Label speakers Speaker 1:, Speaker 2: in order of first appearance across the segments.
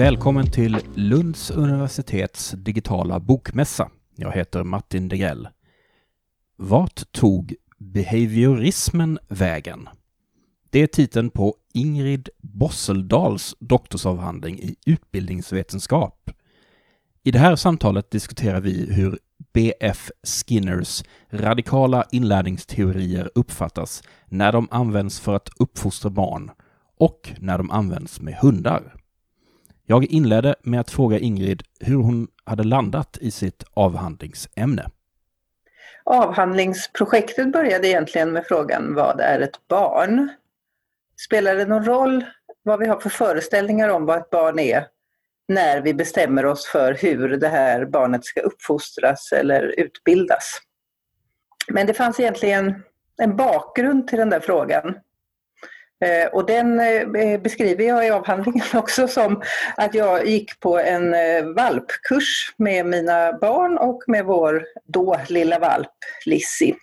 Speaker 1: Välkommen till Lunds universitets digitala bokmässa. Jag heter Martin Degrell. Vart tog behaviorismen vägen? Det är titeln på Ingrid Bosseldals doktorsavhandling i utbildningsvetenskap. I det här samtalet diskuterar vi hur B.F. Skinners radikala inlärningsteorier uppfattas när de används för att uppfostra barn och när de används med hundar. Jag inledde med att fråga Ingrid hur hon hade landat i sitt avhandlingsämne.
Speaker 2: Avhandlingsprojektet började egentligen med frågan vad är ett barn? Spelar det någon roll vad vi har för föreställningar om vad ett barn är när vi bestämmer oss för hur det här barnet ska uppfostras eller utbildas? Men det fanns egentligen en bakgrund till den där frågan. Eh, och den eh, beskriver jag i avhandlingen också som att jag gick på en eh, valpkurs med mina barn och med vår då lilla valp Lissy.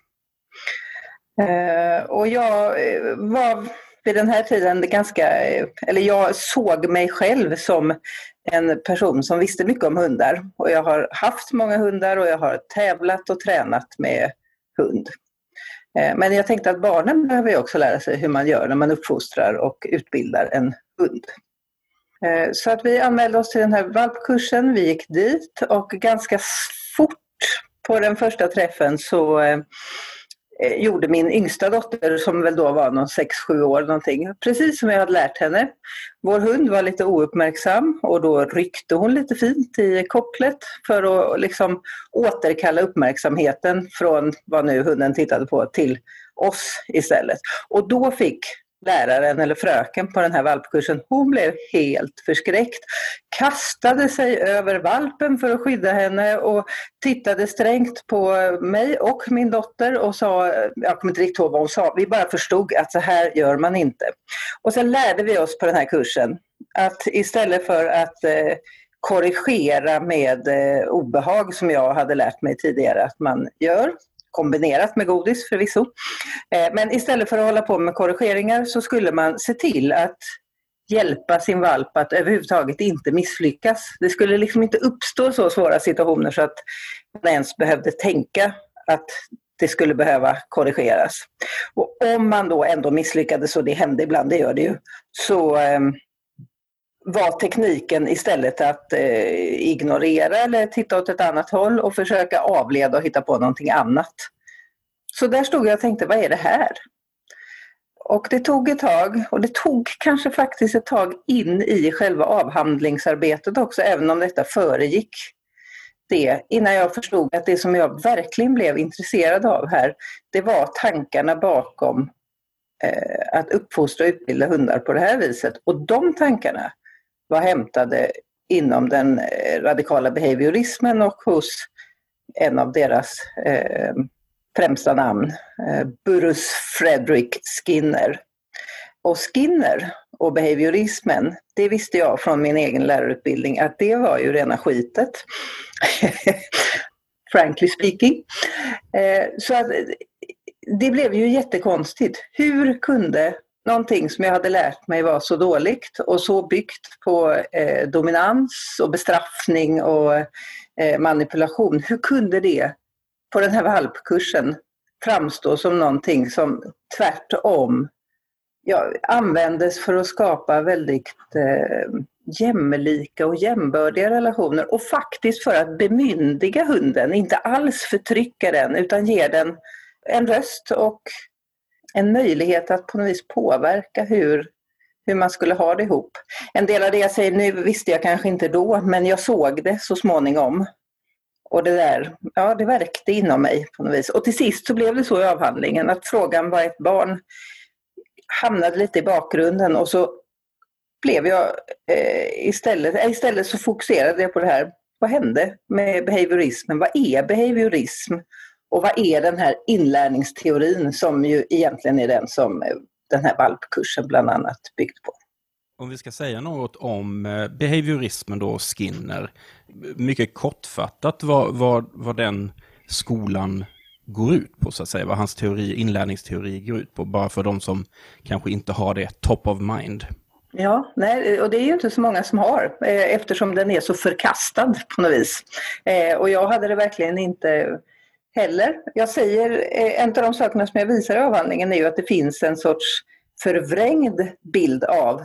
Speaker 2: Och jag var vid den här tiden ganska, eller jag såg mig själv som en person som visste mycket om hundar. Och jag har haft många hundar och jag har tävlat och tränat med hund. Eh, men jag tänkte att barnen behöver ju också lära sig hur man gör när man uppfostrar och utbildar en hund. Eh, så att vi anmälde oss till den här valpkursen, vi gick dit och ganska fort på den första träffen så eh, Eh, gjorde min yngsta dotter som väl då var någon 6-7 år någonting. Precis som jag hade lärt henne. Vår hund var lite ouppmärksam och då ryckte hon lite fint i kopplet för att liksom återkalla uppmärksamheten från vad nu hunden tittade på till oss istället. Och då fick läraren eller fröken på den här valpkursen, hon blev helt förskräckt. Kastade sig över valpen för att skydda henne och tittade strängt på mig och min dotter och sa, jag kommer inte riktigt ihåg vad hon sa, vi bara förstod att så här gör man inte. Och sen lärde vi oss på den här kursen att istället för att eh, korrigera med eh, obehag som jag hade lärt mig tidigare att man gör, kombinerat med godis förvisso. Eh, men istället för att hålla på med korrigeringar så skulle man se till att hjälpa sin valp att överhuvudtaget inte misslyckas. Det skulle liksom inte uppstå så svåra situationer så att man ens behövde tänka att det skulle behöva korrigeras. Och om man då ändå misslyckades, och det hände ibland, det gör det ju, så eh, var tekniken istället att eh, ignorera eller titta åt ett annat håll och försöka avleda och hitta på någonting annat. Så där stod jag och tänkte, vad är det här? Och det tog ett tag, och det tog kanske faktiskt ett tag in i själva avhandlingsarbetet också, även om detta föregick det, innan jag förstod att det som jag verkligen blev intresserad av här, det var tankarna bakom eh, att uppfostra och utbilda hundar på det här viset. Och de tankarna var hämtade inom den eh, radikala behaviorismen och hos en av deras eh, främsta namn, eh, Burrus Frederick Skinner. Och Skinner och behaviorismen, det visste jag från min egen lärarutbildning att det var ju rena skitet. Frankly speaking. Eh, så att det blev ju jättekonstigt. Hur kunde någonting som jag hade lärt mig var så dåligt och så byggt på eh, dominans och bestraffning och eh, manipulation. Hur kunde det på den här valpkursen framstå som någonting som tvärtom ja, användes för att skapa väldigt eh, jämlika och jämbördiga relationer och faktiskt för att bemyndiga hunden, inte alls förtrycka den utan ge den en röst och en möjlighet att på något vis påverka hur, hur man skulle ha det ihop. En del av det jag säger nu visste jag kanske inte då, men jag såg det så småningom. Och det där, ja det verkte inom mig på något vis. Och till sist så blev det så i avhandlingen att frågan var ett barn hamnade lite i bakgrunden och så blev jag eh, istället, eh, istället så fokuserade jag på det här, vad hände med behaviorismen? Vad är behaviorism? Och vad är den här inlärningsteorin som ju egentligen är den som eh, den här valpkursen bland annat byggt på?
Speaker 1: Om vi ska säga något om eh, behaviorismen då, Skinner, mycket kortfattat vad, vad, vad den skolan går ut på, så att säga, vad hans teori, inlärningsteori går ut på, bara för de som kanske inte har det top of mind.
Speaker 2: Ja, nej, och det är ju inte så många som har eh, eftersom den är så förkastad på något vis. Och jag hade det verkligen inte heller. Jag säger, eh, en av de sakerna som jag visar i avhandlingen är ju att det finns en sorts förvrängd bild av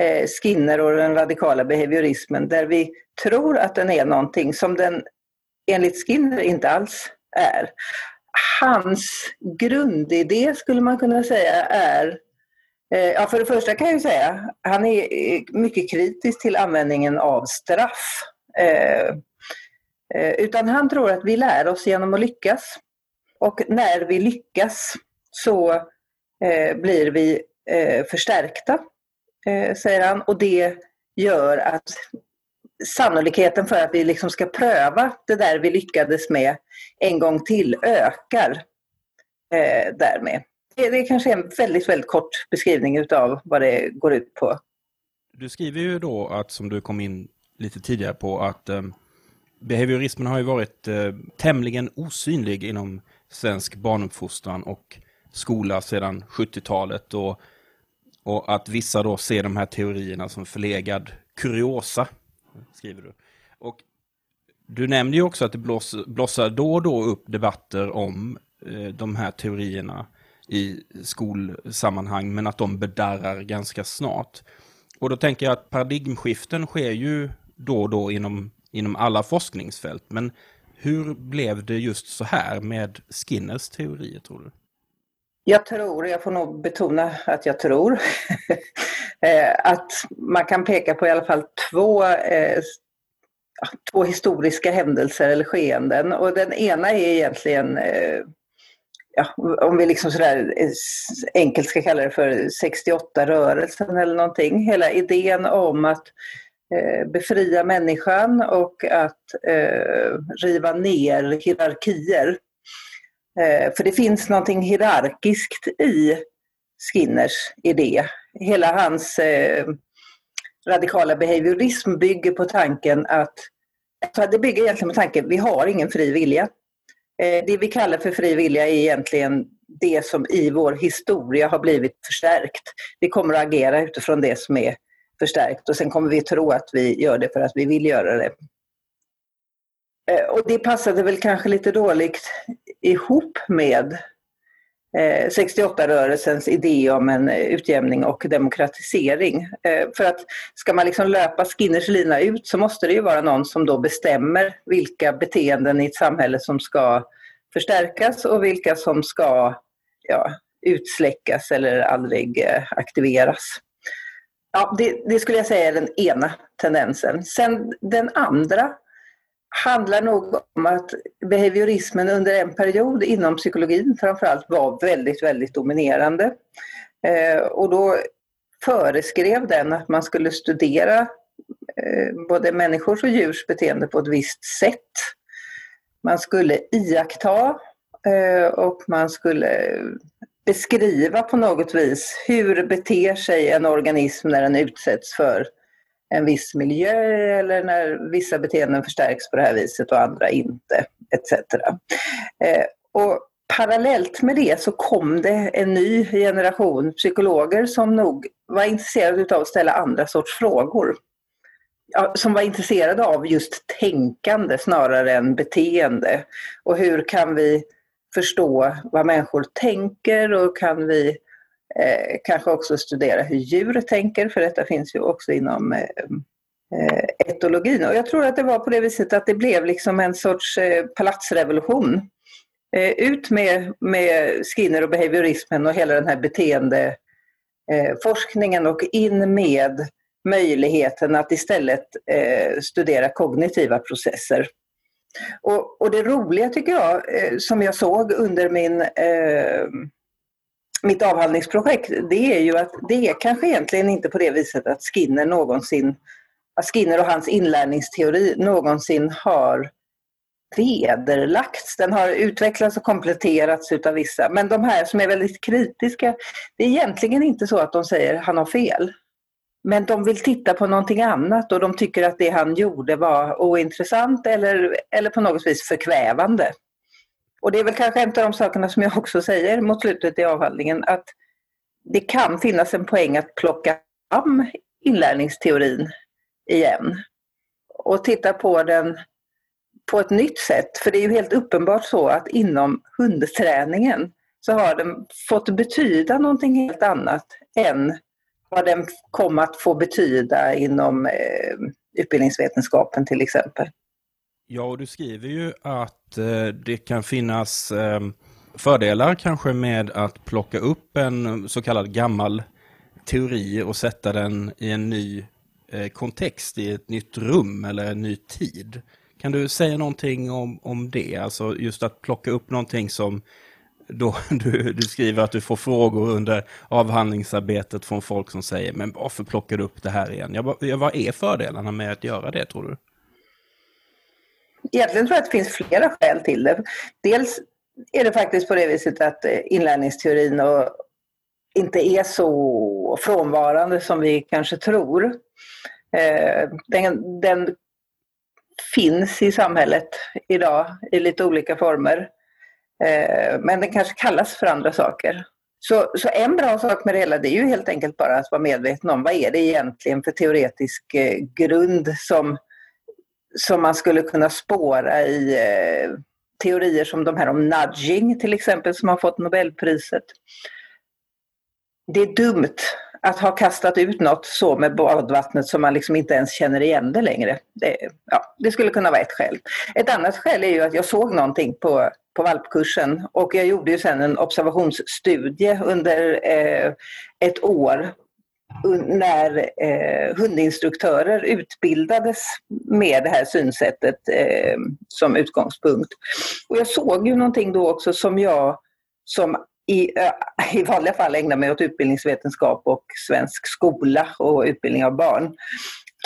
Speaker 2: eh, Skinner och den radikala behaviorismen där vi tror att den är någonting som den enligt Skinner inte alls är. Hans grundidé skulle man kunna säga är eh, ja, för det första kan jag ju säga, han är mycket kritisk till användningen av straff. Eh, utan han tror att vi lär oss genom att lyckas. Och när vi lyckas så eh, blir vi eh, förstärkta, säger han. Och det gör att sannolikheten för att vi liksom ska pröva det där vi lyckades med en gång till ökar därmed det, det kanske är en väldigt, väldigt kort beskrivning utav vad det går ut på.
Speaker 1: Du skriver ju då att, som du kom in lite tidigare på, att eh, behaviorismen har ju varit eh, tämligen osynlig inom svensk barnuppfostran och skola sedan 70-talet och, och att vissa då ser de här teorierna som förlegad kuriosa, skriver du. Och du nämnde ju också att det blossar då och då upp debatter om eh, de här teorierna i skolsammanhang, men att de bedarrar ganska snart. Och då tänker jag att paradigmskiften sker ju då och då inom, inom alla forskningsfält. Men hur blev det just så här med Skinners teorier, tror du?
Speaker 2: Jag tror, jag får nog betona att jag tror, eh, att man kan peka på i alla fall två, eh, två historiska händelser eller skeenden. Och den ena är egentligen eh, ja, om vi liksom sådär eh, enkelt ska kalla det för 68-rörelsen eller någonting. Hela idén om att eh, Eh, befria människan och att eh, riva ner hierarkier. Eh, för det finns någonting hierarkiskt i Skinners idé. Hela hans eh, radikala behaviorism bygger på tanken att, alltså, det bygger egentligen på tanken, vi har ingen fri vilja. Eh, det vi kallar för fri vilja är egentligen det som i vår historia har blivit förstärkt. Vi kommer att agera utifrån det som är förstärkt och sen kommer vi tro att vi gör det för att vi vill göra det. Eh, och det passade väl kanske lite dåligt ihop med eh, 68-rörelsens idé om en eh, utjämning och demokratisering. För att ska man liksom löpa Skinners lina ut så måste det ju vara någon som då bestämmer vilka beteenden i ett samhälle som ska förstärkas och vilka som ska ja, utsläckas eller aldrig aktiveras. Ja, det, det, skulle jag säga är den ena tendensen. Sen den andra handlar nog om att behaviorismen under en period inom psykologin framförallt var väldigt, väldigt dominerande. Eh, och då föreskrev den att man skulle studera eh, både människors och djurs beteende på ett visst sätt. Man skulle iaktta eh, och man skulle beskriva på något vis hur beter sig en organism när den utsätts för en viss miljö eller när vissa beteenden förstärks på det här viset och andra inte, etc. Eh, och parallellt med det så kom det en ny generation psykologer som nog var intresserade av att ställa andra sorts frågor. Som var intresserade av just tänkande snarare än beteende. Och hur kan vi förstå vad människor tänker och kan vi Eh, kanske också studera hur djur tänker, för detta finns ju också inom eh, eh, etologin. Och jag tror att det var på det viset att det blev liksom en sorts eh, palatsrevolution. Eh, ut med, med Skinner och behaviorismen och hela den här beteendeforskningen eh, och in med möjligheten att istället eh, studera kognitiva processer. Och, och, det roliga tycker jag, eh, som jag såg under min eh, mitt avhandlingsprojekt, det är ju att det är kanske egentligen inte på det viset att Skinner någonsin, att Skinner och hans inlärningsteori någonsin har vederlagts. Den har utvecklats och kompletterats utav vissa. Men de här som är väldigt kritiska, det är egentligen inte så att de säger att han har fel. Men de vill titta på någonting annat och de tycker att det han gjorde var ointressant eller, eller på något vis förkvävande. Och det är väl kanske en av de sakerna som jag också säger mot slutet i avhandlingen att det kan finnas en poäng att plocka fram inlärningsteorin igen och titta på den på ett nytt sätt. För det är ju helt uppenbart så att inom hundträningen så har den fått betyda någonting helt annat än vad den kom att få betyda inom eh, utbildningsvetenskapen till exempel.
Speaker 1: Ja, och du skriver ju att eh, det kan finnas eh, fördelar kanske med att plocka upp en så kallad gammal teori och sätta den i en ny eh, kontext, i ett nytt rum eller en ny tid. Kan du säga någonting om, om det? Alltså just att plocka upp någonting som då du, du skriver att du får frågor under avhandlingsarbetet från folk som säger men varför plockar du upp det här igen? Ja, vad är fördelarna med att göra det tror du?
Speaker 2: Egentligen tror jag att det finns flera skäl till det. Dels är det faktiskt på det viset att eh, inlärningsteorin och inte är så frånvarande som vi kanske tror. Eh, den, den finns i samhället idag i lite olika former. Eh, men den kanske kallas för andra saker. Så, så en bra sak med det hela det är ju helt enkelt bara att vara medveten om vad är det egentligen för teoretisk eh, grund som, som man skulle kunna spåra i eh, teorier som de här om nudging till exempel som har fått Nobelpriset. Det är dumt att ha kastat ut något så med badvattnet som man liksom inte ens känner igen det längre. Det, ja, det skulle kunna vara ett skäl. Ett annat skäl är ju att jag såg någonting på, på valpkursen och jag gjorde ju sen en observationsstudie under eh, ett år när eh, hundinstruktörer utbildades med det här synsättet eh, som utgångspunkt. Och jag såg ju någonting då också som jag som i, i vanliga fall ägnar mig åt utbildningsvetenskap och svensk skola och utbildning av barn,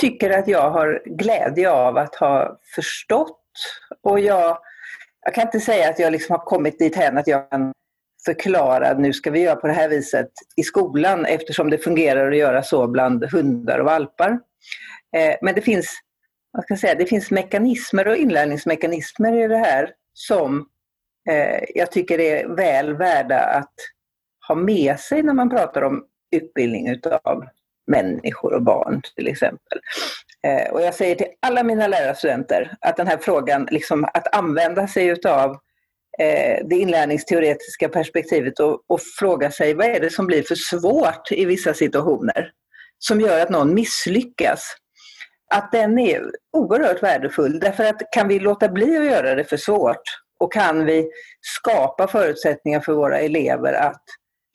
Speaker 2: tycker att jag har glädje av att ha förstått. Och jag, jag kan inte säga att jag liksom har kommit dit hän att jag kan förklara att nu ska vi göra på det här viset i skolan eftersom det fungerar att göra så bland hundar och valpar. Eh, men det finns, vad ska jag säga, det finns mekanismer och inlärningsmekanismer i det här som Eh, jag tycker det är väl värda att ha med sig när man pratar om utbildning utav människor och barn till exempel. Eh, och jag säger till alla mina lärarstudenter att den här frågan, liksom att använda sig utav eh, det inlärningsteoretiska perspektivet och, och fråga sig vad är det som blir för svårt i vissa situationer som gör att någon misslyckas. Att den är oerhört värdefull därför att kan vi låta bli att göra det för svårt och kan vi skapa förutsättningar för våra elever att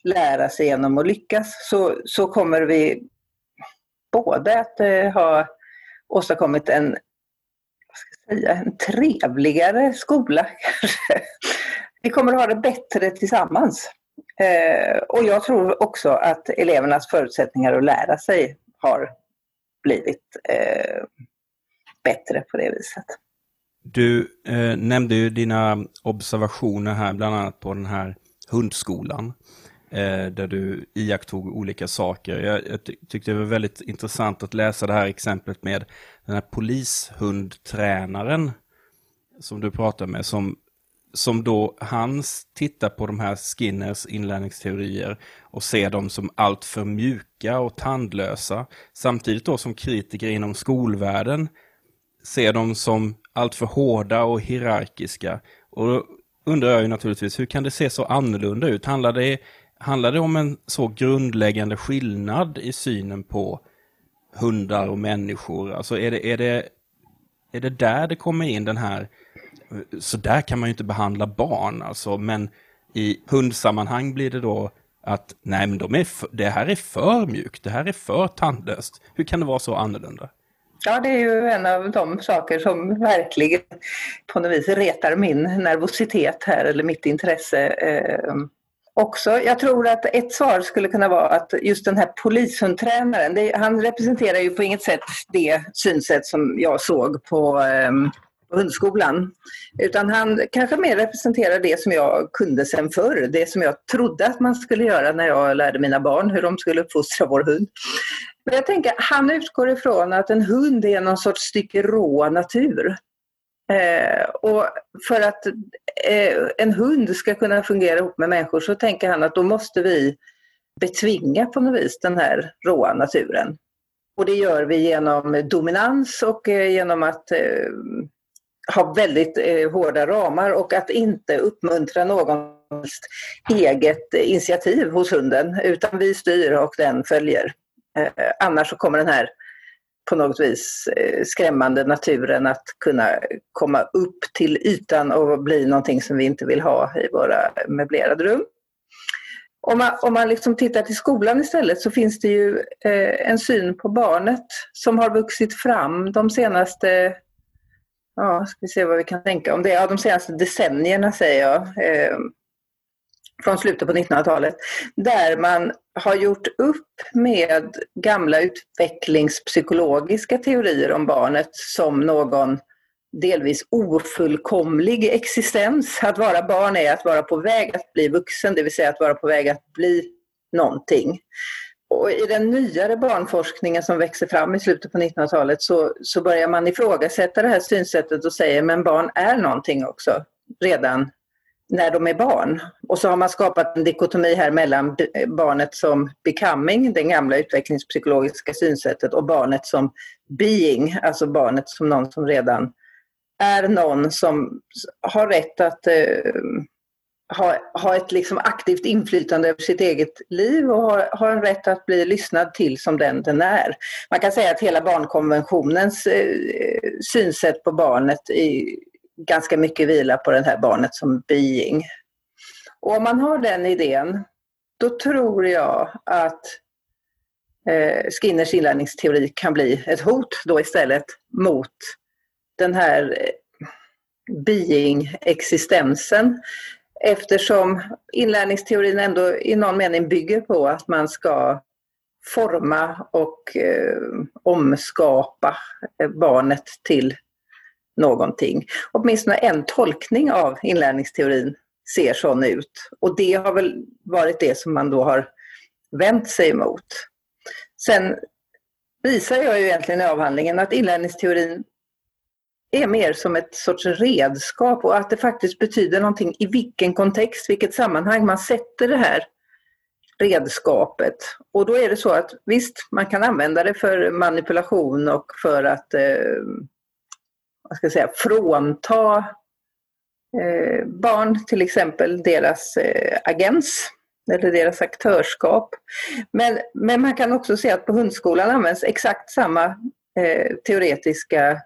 Speaker 2: lära sig genom att lyckas så, så kommer vi både att eh, ha åstadkommit en säga, en trevligare skola kanske. Vi kommer att ha det bättre tillsammans. Eh, och jag tror också att elevernas förutsättningar att lära sig har blivit eh, bättre på det viset.
Speaker 1: Du eh, nämnde ju dina observationer här, bland annat på den här hundskolan, eh, där du iakttog olika saker. Jag, jag tyckte det var väldigt intressant att läsa det här exemplet med den här polishundtränaren som du pratar med, som, som då hans tittar på de här Skinners inlärningsteorier och ser dem som alltför mjuka och tandlösa. Samtidigt då som kritiker inom skolvärlden ser dem som alltför hårda och hierarkiska. Och då undrar jag ju naturligtvis, hur kan det se så annorlunda ut? Handlar det, handlar det om en så grundläggande skillnad i synen på hundar och människor? Alltså är det, är det, är det där det kommer in den här, så där kan man ju inte behandla barn alltså, men i hundsammanhang blir det då att nej men de är för, det här är för mjukt, det här är för tandlöst. Hur kan det vara så annorlunda?
Speaker 2: Ja, det är ju en av de saker som verkligen på något vis retar min nervositet här, eller mitt intresse. Eh, också. Jag tror att ett svar skulle kunna vara att just den här polishundtränaren, det, han representerar ju på inget sätt det synsätt som jag såg på, eh, hundskolan. Utan han kanske mer representerar det som jag kunde sen förr, det som jag trodde att man skulle göra när jag lärde mina barn hur de skulle uppfostra vår hund. Men jag tänker, han utgår ifrån att en hund är någon sorts stycke rå natur. Eh, och för att eh, en hund ska kunna fungera ihop med människor så tänker han att då måste vi betvinga på något vis den här råa naturen. Och det gör vi genom dominans och eh, genom att eh, ha väldigt eh, hårda ramar och att inte uppmuntra någon eget initiativ hos hunden utan vi styr och den följer. Eh, annars så kommer den här på något vis eh, skrämmande naturen att kunna komma upp till ytan och bli någonting som vi inte vill ha i våra möblerade rum. Om man, om man liksom tittar till skolan istället så finns det ju eh, en syn på barnet som har vuxit fram de senaste, ja, ska vi se vad vi kan tänka om det, ja, de senaste decennierna säger jag, eh, från slutet på 1900-talet, där man har gjort upp med gamla utvecklingspsykologiska teorier om barnet som någon delvis ofullkomlig existens. Att vara barn är att vara på väg att bli vuxen, det vill säga att vara på väg att bli någonting. Och I den nyare barnforskningen som växer fram i slutet på 1900-talet så, så börjar man ifrågasätta det här synsättet och säger men barn är någonting också redan när de är barn. Och så har man skapat en dikotomi här mellan barnet som becoming, det gamla utvecklingspsykologiska synsättet, och barnet som being, alltså barnet som någon som redan är någon som har rätt att eh, ha, ha ett liksom aktivt inflytande över sitt eget liv och har, har en rätt att bli lyssnad till som den den är. Man kan säga att hela barnkonventionens eh, synsätt på barnet i, ganska mycket vila på det här barnet som being. Och om man har den idén, då tror jag att eh, Skinners inlärningsteori kan bli ett hot då istället mot den här eh, being-existensen. Eftersom inlärningsteorin ändå i någon mening bygger på att man ska forma och eh, omskapa eh, barnet till någonting. Åtminstone en tolkning av inlärningsteorin ser sån ut. Och det har väl varit det som man då har vänt sig emot. Sen visar jag ju egentligen i avhandlingen att inlärningsteorin är mer som ett sorts redskap och att det faktiskt betyder någonting i vilken kontext, vilket sammanhang man sätter det här redskapet. Och då är det så att visst, man kan använda det för manipulation och för att eh, vad ska jag säga, frånta eh, barn till exempel deras eh, agens eller deras aktörskap. Men, men man kan också se att på hundskolan används exakt samma eh, teoretiska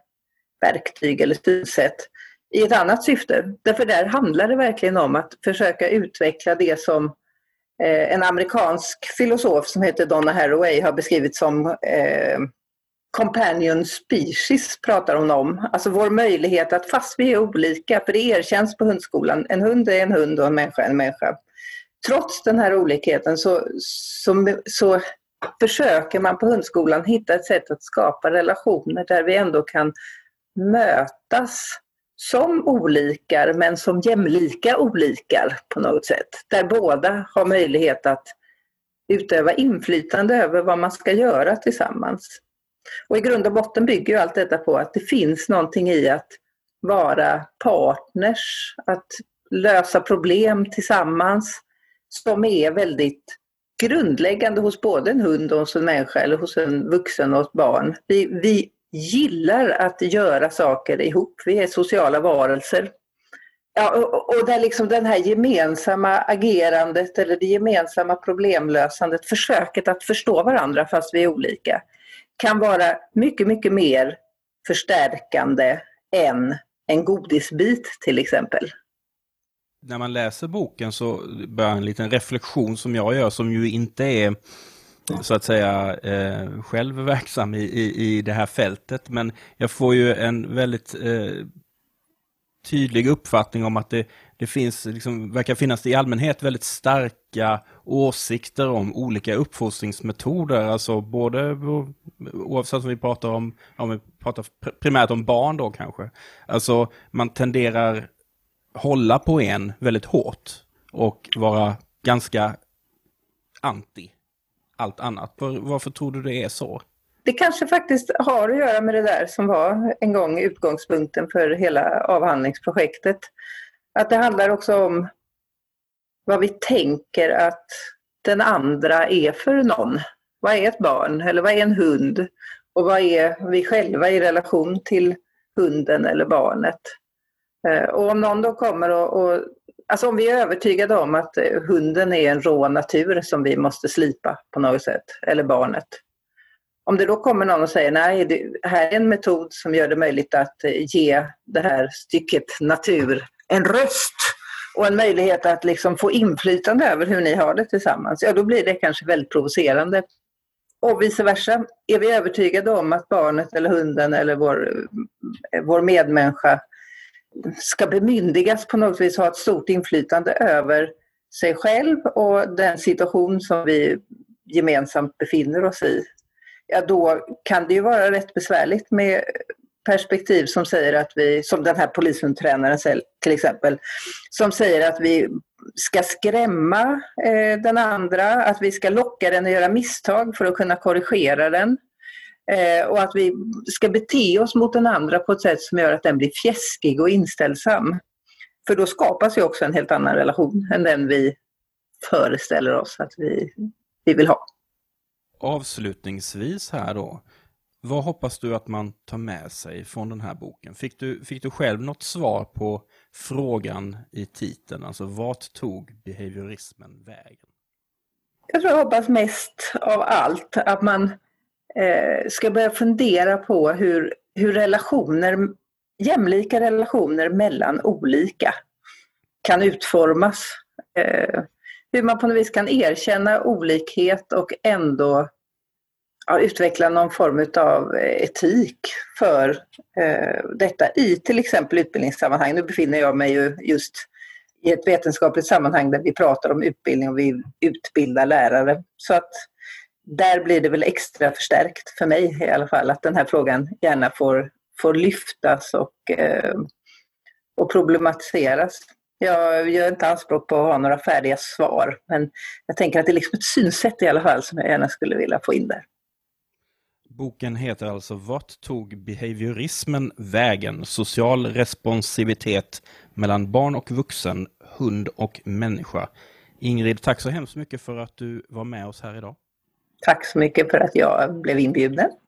Speaker 2: verktyg eller synsätt i ett annat syfte. Därför där handlar det verkligen om att försöka utveckla det som eh, en amerikansk filosof som heter Donna Haraway har beskrivit som eh, companion species pratar hon om. Alltså vår möjlighet att fast vi är olika, för det erkänns på hundskolan, en hund är en hund och en människa är en människa. Trots den här olikheten så, så, så försöker man på hundskolan hitta ett sätt att skapa relationer där vi ändå kan mötas som olikar men som jämlika olikar på något sätt. Där båda har möjlighet att utöva inflytande över vad man ska göra tillsammans. Och i grund och botten bygger ju allt detta på att det finns någonting i att vara partners, att lösa problem tillsammans som är väldigt grundläggande hos både en hund och hos en människa eller hos en vuxen och ett barn. Vi, vi gillar att göra saker ihop. Vi är sociala varelser. Ja, och, och där liksom den här gemensamma agerandet eller det gemensamma problemlösandet, försöket att förstå varandra fast vi är olika, kan vara mycket, mycket mer förstärkande än en godisbit till exempel.
Speaker 1: När man läser boken så börjar en liten reflektion som jag gör som ju inte är så att säga eh, själv verksam i, i, i det här fältet. Men jag får ju en väldigt eh, tydlig uppfattning om att det, det finns, liksom, verkar finnas i allmänhet väldigt starka åsikter om olika uppfostringsmetoder, alltså både oavsett om vi pratar om, om vi pratar primärt om barn då kanske. Alltså man tenderar hålla på en väldigt hårt och vara ganska anti allt annat. Var, varför tror du det är så?
Speaker 2: Det kanske faktiskt har att göra med det där som var en gång utgångspunkten för hela avhandlingsprojektet. Att det handlar också om vad vi tänker att den andra är för någon. Vad är ett barn eller vad är en hund? Och vad är vi själva i relation till hunden eller barnet? Eh, och om någon då kommer och, och Alltså om vi är övertygade om att hunden är en rå natur som vi måste slipa på något sätt, eller barnet. Om det då kommer någon och säger nej, det här är en metod som gör det möjligt att ge det här stycket natur en röst och en möjlighet att liksom få inflytande över hur ni har det tillsammans, ja då blir det kanske väldigt provocerande. Och vice versa. Är vi övertygade om att barnet eller hunden eller vår, eh, vår medmänniska ska bemyndigas på något vis ha ett stort inflytande över sig själv och den situation som vi gemensamt befinner oss i, ja då kan det ju vara rätt besvärligt med perspektiv som säger att vi, som den här polishundtränaren till exempel, som säger att vi ska skrämma eh, den andra, att vi ska locka den att göra misstag för att kunna korrigera den. Eh, och att vi ska bete oss mot den andra på ett sätt som gör att den blir fjäskig och inställsam. För då skapas ju också en helt annan relation än den vi föreställer oss att vi, vi vill ha.
Speaker 1: Avslutningsvis här då, vad hoppas du att man tar med sig från den här boken? Fick du, fick du själv något svar på frågan i titeln, alltså vart tog behaviorismen vägen?
Speaker 2: Jag tror jag hoppas mest av allt att man eh, ska börja fundera på hur, hur relationer, jämlika relationer mellan olika kan utformas. Eh, hur man på något vis kan erkänna olikhet och ändå ja, utveckla någon form av eh, etik för eh, detta i till exempel utbildningssammanhang. Nu befinner jag mig ju just i ett vetenskapligt sammanhang där vi pratar om utbildning och vi utbildar lärare. Så att där blir det väl extra förstärkt för mig i alla fall att den här frågan gärna får, får lyftas och, eh, och problematiseras. Jag gör inte anspråk på att ha några färdiga svar men jag tänker att det är liksom ett synsätt i alla fall som jag gärna skulle vilja få in där.
Speaker 1: Boken heter alltså Vart tog behaviorismen vägen? Social responsivitet mellan barn och vuxen, hund och människa. Ingrid, tack så hemskt mycket för att du var med oss här idag.
Speaker 2: Tack så mycket för att jag blev inbjuden.